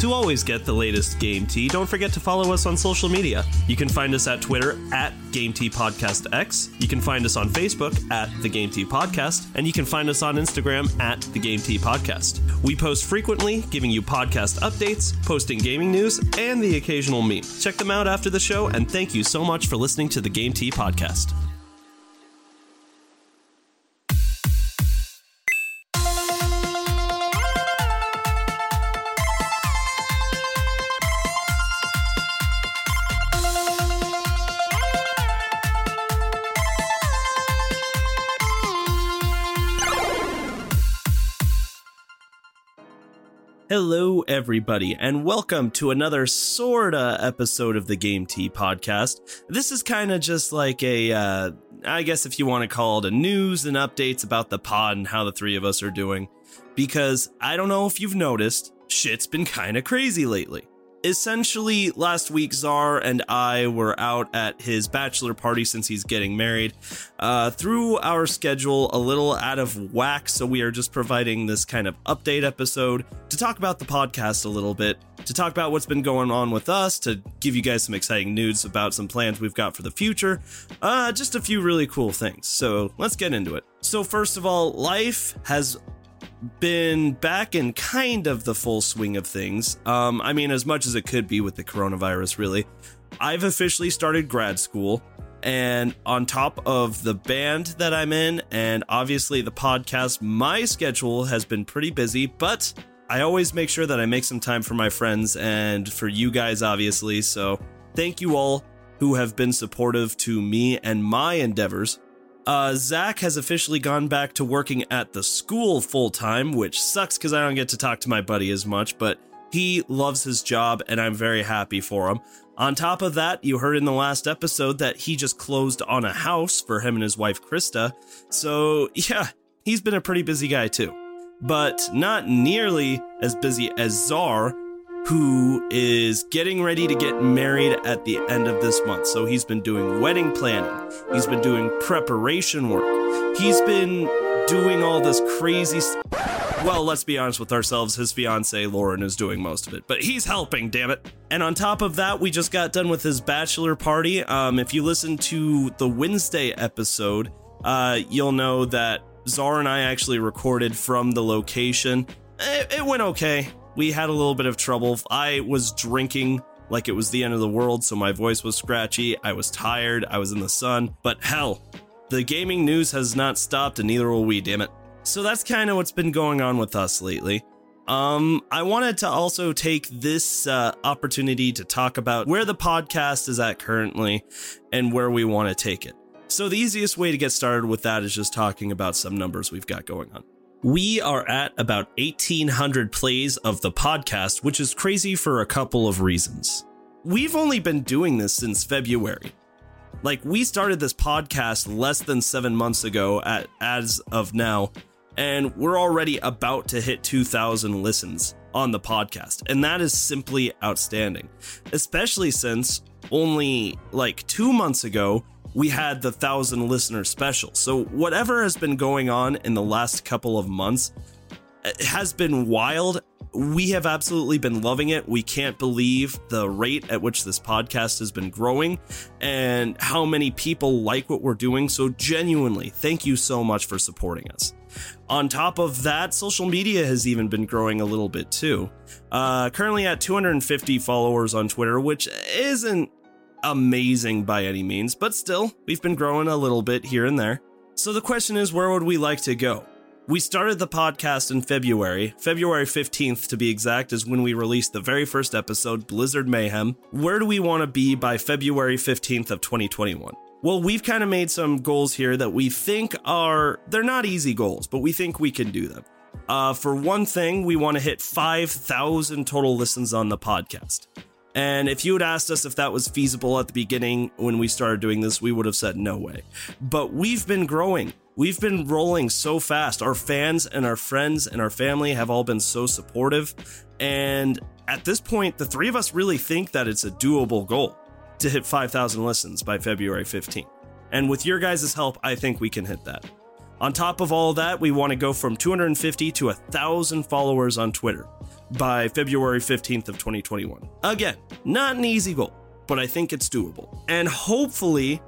To always get the latest Game Tea, don't forget to follow us on social media. You can find us at Twitter at Game Tea Podcast X. You can find us on Facebook at The Game Tea Podcast, and you can find us on Instagram at The Game Tea Podcast. We post frequently, giving you podcast updates, posting gaming news, and the occasional meme. Check them out after the show, and thank you so much for listening to The Game Tea Podcast. Hello, everybody, and welcome to another sorta episode of the Game Tea podcast. This is kind of just like a, uh, I guess if you want to call it a news and updates about the pod and how the three of us are doing. Because I don't know if you've noticed, shit's been kind of crazy lately essentially last week Zar and i were out at his bachelor party since he's getting married. Uh, threw our schedule a little out of whack so we are just providing this kind of update episode to talk about the podcast a little bit to talk about what's been going on with us to give you guys some exciting news about some plans we've got for the future. Uh, just a few really cool things. So let's get into it. So first of all life has been back in kind of the full swing of things. Um, I mean, as much as it could be with the coronavirus, really. I've officially started grad school, and on top of the band that I'm in, and obviously the podcast, my schedule has been pretty busy, but I always make sure that I make some time for my friends and for you guys, obviously. So thank you all who have been supportive to me and my endeavors. Uh, Zach has officially gone back to working at the school full time, which sucks because I don't get to talk to my buddy as much, but he loves his job and I'm very happy for him. On top of that, you heard in the last episode that he just closed on a house for him and his wife Krista. So, yeah, he's been a pretty busy guy too. But not nearly as busy as Zar, who is getting ready to get married at the end of this month. So he's been doing wedding planning, he's been doing preparation work, he's been doing all this crazy well, let's be honest with ourselves. His fiance Lauren is doing most of it, but he's helping. Damn it! And on top of that, we just got done with his bachelor party. Um, if you listen to the Wednesday episode, uh, you'll know that Zar and I actually recorded from the location. It, it went okay we had a little bit of trouble. I was drinking like it was the end of the world, so my voice was scratchy. I was tired. I was in the sun. But hell, the gaming news has not stopped, and neither will we, damn it. So that's kind of what's been going on with us lately. Um, I wanted to also take this uh, opportunity to talk about where the podcast is at currently and where we want to take it. So, the easiest way to get started with that is just talking about some numbers we've got going on. We are at about 1,800 plays of the podcast, which is crazy for a couple of reasons. We've only been doing this since February. Like, we started this podcast less than seven months ago, at, as of now, and we're already about to hit 2,000 listens on the podcast. And that is simply outstanding, especially since only like two months ago, we had the thousand listener special. So whatever has been going on in the last couple of months has been wild. We have absolutely been loving it. We can't believe the rate at which this podcast has been growing and how many people like what we're doing. So, genuinely, thank you so much for supporting us. On top of that, social media has even been growing a little bit too. Uh, currently at 250 followers on Twitter, which isn't amazing by any means, but still, we've been growing a little bit here and there. So the question is, where would we like to go? We started the podcast in February. February 15th, to be exact, is when we released the very first episode, Blizzard Mayhem. Where do we want to be by February 15th of 2021? Well, we've kind of made some goals here that we think are, they're not easy goals, but we think we can do them. Uh, for one thing, we want to hit 5,000 total listens on the podcast. And if you had asked us if that was feasible at the beginning when we started doing this, we would have said no way. But we've been growing. We've been rolling so fast. Our fans and our friends and our family have all been so supportive. And at this point, the three of us really think that it's a doable goal to hit 5,000 listens by February 15th. And with your guys' help, I think we can hit that. On top of all that, we want to go from 250 to 1,000 followers on Twitter by February 15th of 2021. Again, not an easy goal, but I think it's doable. And hopefully,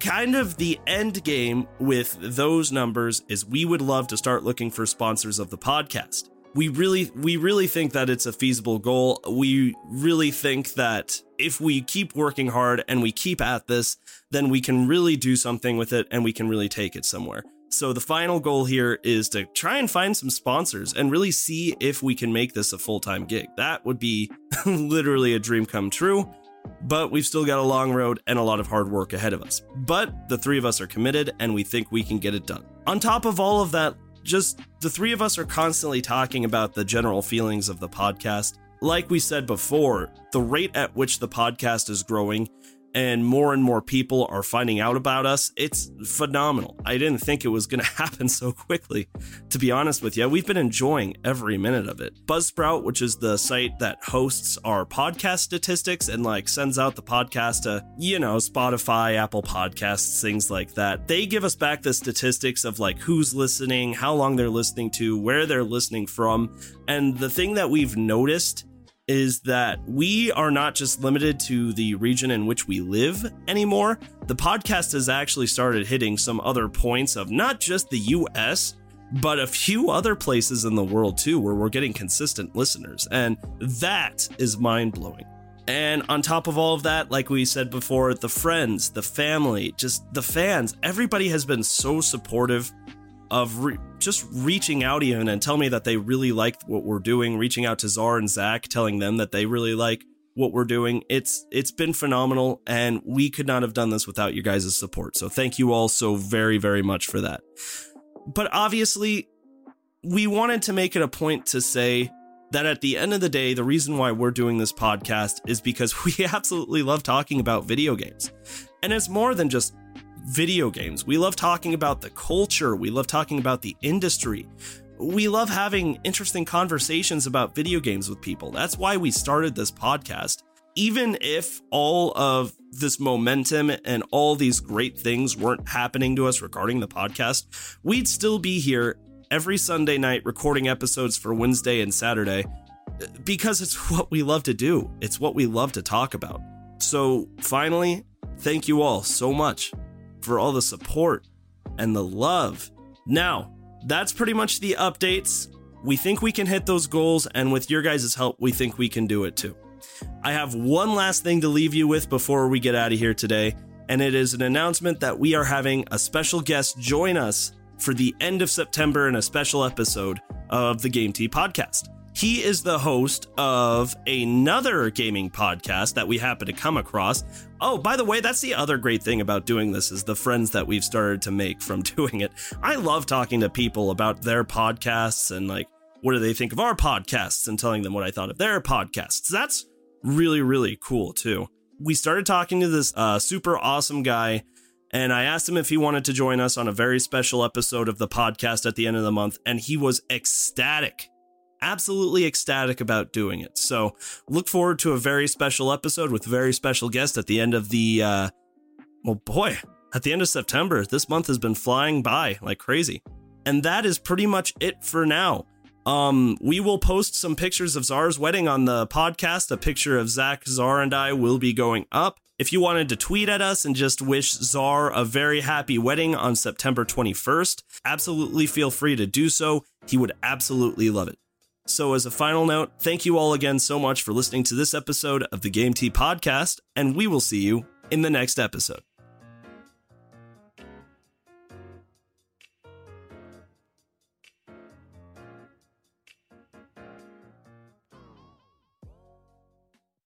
kind of the end game with those numbers is we would love to start looking for sponsors of the podcast. We really we really think that it's a feasible goal. We really think that if we keep working hard and we keep at this, then we can really do something with it and we can really take it somewhere. So the final goal here is to try and find some sponsors and really see if we can make this a full-time gig. That would be literally a dream come true. But we've still got a long road and a lot of hard work ahead of us. But the three of us are committed and we think we can get it done. On top of all of that, just the three of us are constantly talking about the general feelings of the podcast. Like we said before, the rate at which the podcast is growing and more and more people are finding out about us. It's phenomenal. I didn't think it was going to happen so quickly, to be honest with you. We've been enjoying every minute of it. Buzzsprout, which is the site that hosts our podcast statistics and like sends out the podcast to, you know, Spotify, Apple Podcasts, things like that. They give us back the statistics of like who's listening, how long they're listening to, where they're listening from. And the thing that we've noticed is that we are not just limited to the region in which we live anymore. The podcast has actually started hitting some other points of not just the US, but a few other places in the world too, where we're getting consistent listeners. And that is mind blowing. And on top of all of that, like we said before, the friends, the family, just the fans, everybody has been so supportive of re- just reaching out even and tell me that they really like what we're doing, reaching out to Zar and Zach, telling them that they really like what we're doing. It's it's been phenomenal and we could not have done this without you guys' support. So thank you all so very very much for that. But obviously we wanted to make it a point to say that at the end of the day the reason why we're doing this podcast is because we absolutely love talking about video games. And it's more than just video games. We love talking about the culture. We love talking about the industry. We love having interesting conversations about video games with people. That's why we started this podcast. Even if all of this momentum and all these great things weren't happening to us regarding the podcast, we'd still be here every Sunday night recording episodes for Wednesday and Saturday because it's what we love to do. It's what we love to talk about. So, finally, thank you all so much for all the support and the love. Now, that's pretty much the updates. We think we can hit those goals, and with your guys' help, we think we can do it too. I have one last thing to leave you with before we get out of here today, and it is an announcement that we are having a special guest join us for the end of September in a special episode of the Game Tea podcast. He is the host of another gaming podcast that we happen to come across. Oh, by the way, that's the other great thing about doing this is the friends that we've started to make from doing it. I love talking to people about their podcasts and like what do they think of our podcasts and telling them what I thought of their podcasts. That's really really cool too. We started talking to this uh, super awesome guy and I asked him if he wanted to join us on a very special episode of the podcast at the end of the month, and he was ecstatic absolutely ecstatic about doing it. So look forward to a very special episode with a very special guest at the end of the, uh, well, boy, at the end of September. This month has been flying by like crazy. And that is pretty much it for now. Um, we will post some pictures of Zar's wedding on the podcast. A picture of Zach, Zar, and I will be going up. If you wanted to tweet at us and just wish Zar a very happy wedding on September 21st, absolutely feel free to do so. He would absolutely love it. So, as a final note, thank you all again so much for listening to this episode of the Game Tea podcast, and we will see you in the next episode.